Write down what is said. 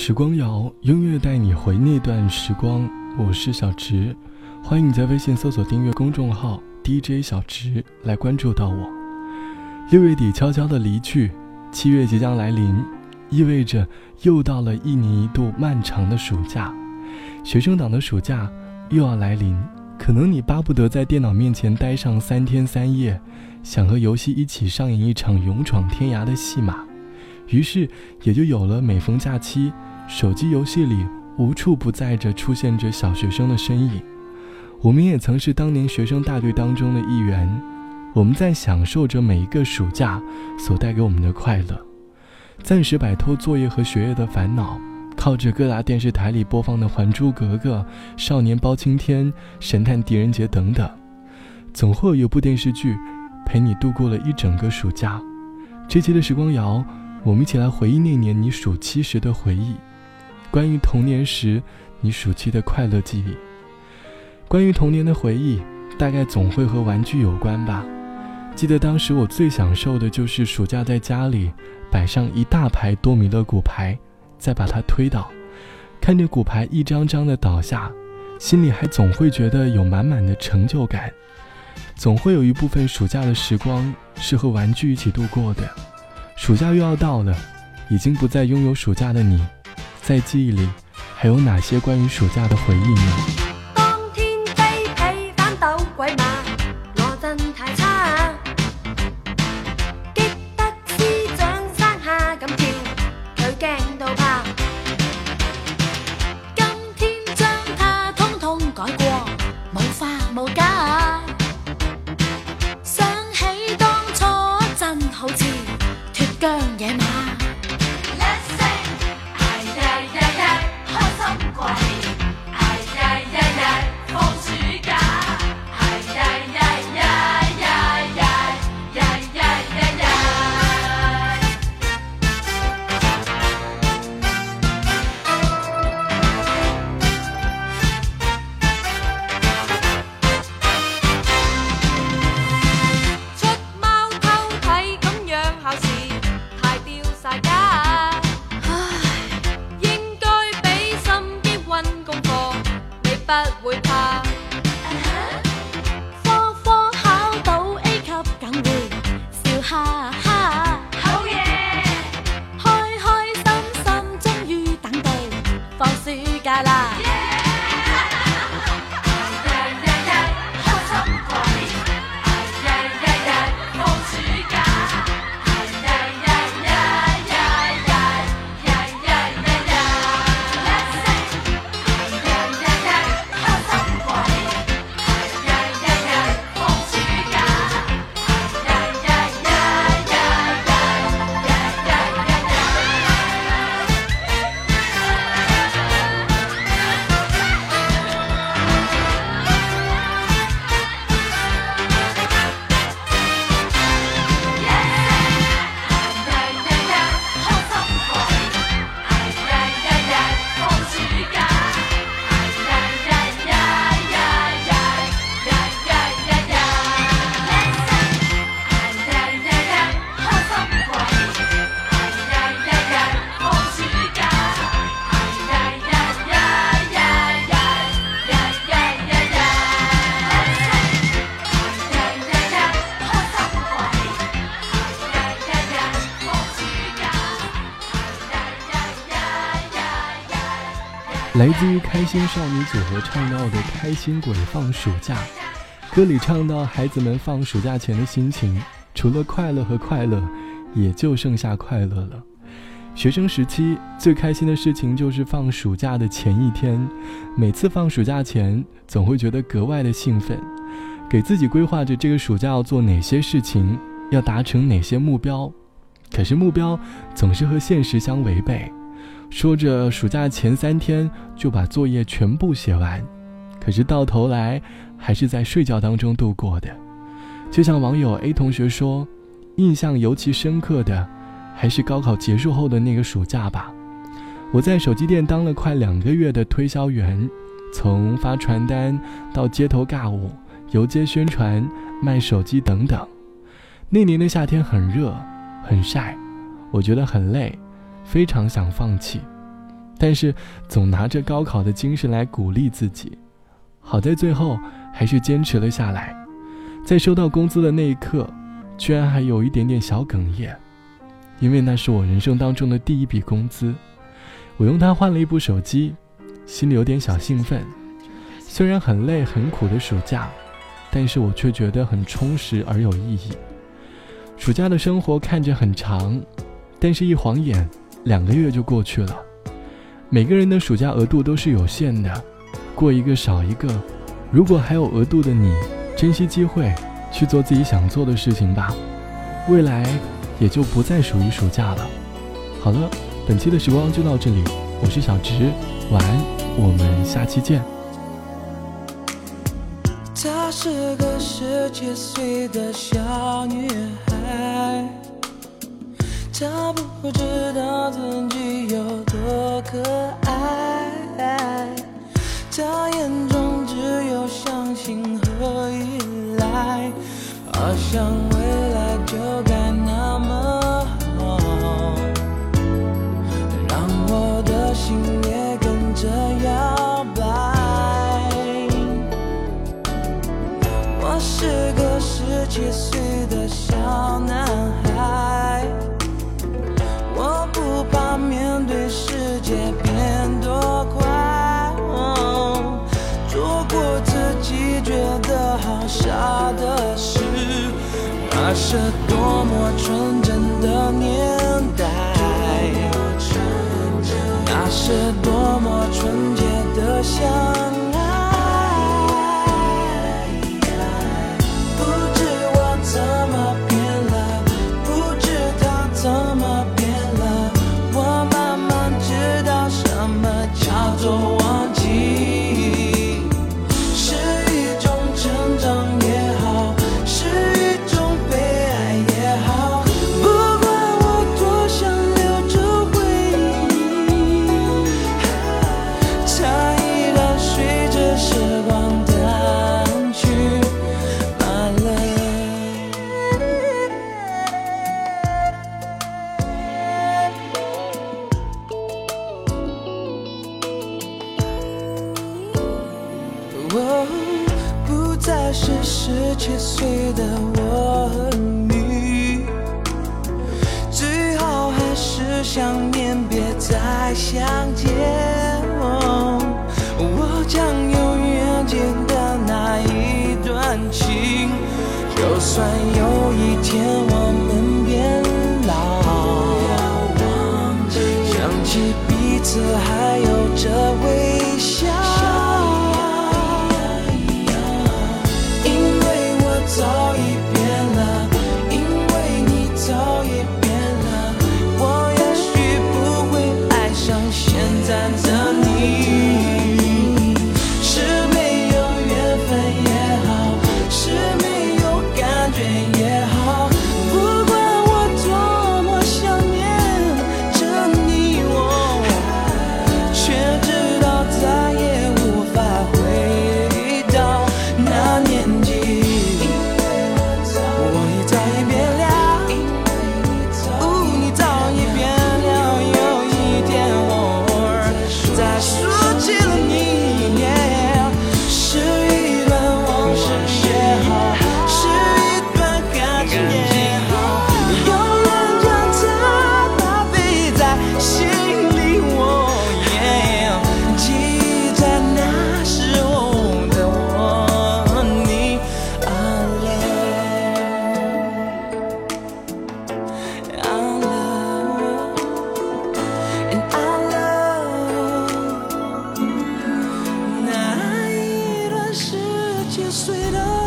时光谣，音乐带你回那段时光。我是小植，欢迎你在微信搜索订阅公众号 DJ 小植来关注到我。六月底悄悄的离去，七月即将来临，意味着又到了一年一度漫长的暑假。学生党的暑假又要来临，可能你巴不得在电脑面前待上三天三夜，想和游戏一起上演一场勇闯天涯的戏码。于是，也就有了每逢假期，手机游戏里无处不在着出现着小学生的身影。我们也曾是当年学生大队当中的一员，我们在享受着每一个暑假所带给我们的快乐，暂时摆脱作业和学业的烦恼，靠着各大电视台里播放的《还珠格格》《少年包青天》《神探狄仁杰》等等，总会有一部电视剧陪你度过了一整个暑假。这期的时光谣。我们一起来回忆那年你暑期时的回忆，关于童年时你暑期的快乐记忆。关于童年的回忆，大概总会和玩具有关吧。记得当时我最享受的就是暑假在家里摆上一大排多米勒骨牌，再把它推倒，看着骨牌一张张的倒下，心里还总会觉得有满满的成就感。总会有一部分暑假的时光是和玩具一起度过的。暑假又要到了，已经不再拥有暑假的你，在记忆里还有哪些关于暑假的回忆呢？来自于开心少女组合唱到的《开心鬼放暑假》，歌里唱到孩子们放暑假前的心情，除了快乐和快乐，也就剩下快乐了。学生时期最开心的事情就是放暑假的前一天，每次放暑假前，总会觉得格外的兴奋，给自己规划着这个暑假要做哪些事情，要达成哪些目标。可是目标总是和现实相违背。说着，暑假前三天就把作业全部写完，可是到头来还是在睡觉当中度过的。就像网友 A 同学说，印象尤其深刻的还是高考结束后的那个暑假吧。我在手机店当了快两个月的推销员，从发传单到街头尬舞、游街宣传、卖手机等等。那年的夏天很热，很晒，我觉得很累。非常想放弃，但是总拿着高考的精神来鼓励自己。好在最后还是坚持了下来，在收到工资的那一刻，居然还有一点点小哽咽，因为那是我人生当中的第一笔工资，我用它换了一部手机，心里有点小兴奋。虽然很累很苦的暑假，但是我却觉得很充实而有意义。暑假的生活看着很长，但是一晃眼，两个月就过去了。每个人的暑假额度都是有限的，过一个少一个。如果还有额度的你，珍惜机会，去做自己想做的事情吧。未来也就不再属于暑假了。好了，本期的时光就到这里，我是小直，晚安，我们下期见。她是个十七岁的小女孩，她不知道自己有多可爱，她眼中只有相信和依赖，好像未来就该那么好，让我的心也跟着摇摆。我是个十七岁的小男孩，那是多么纯真的年代，那是多么纯洁的相哦，不再是十七岁的我和你，最好还是想念，别再相见。哦我将永远记得那一段情，就算有一天我们变老，想起彼此还有这微。碎的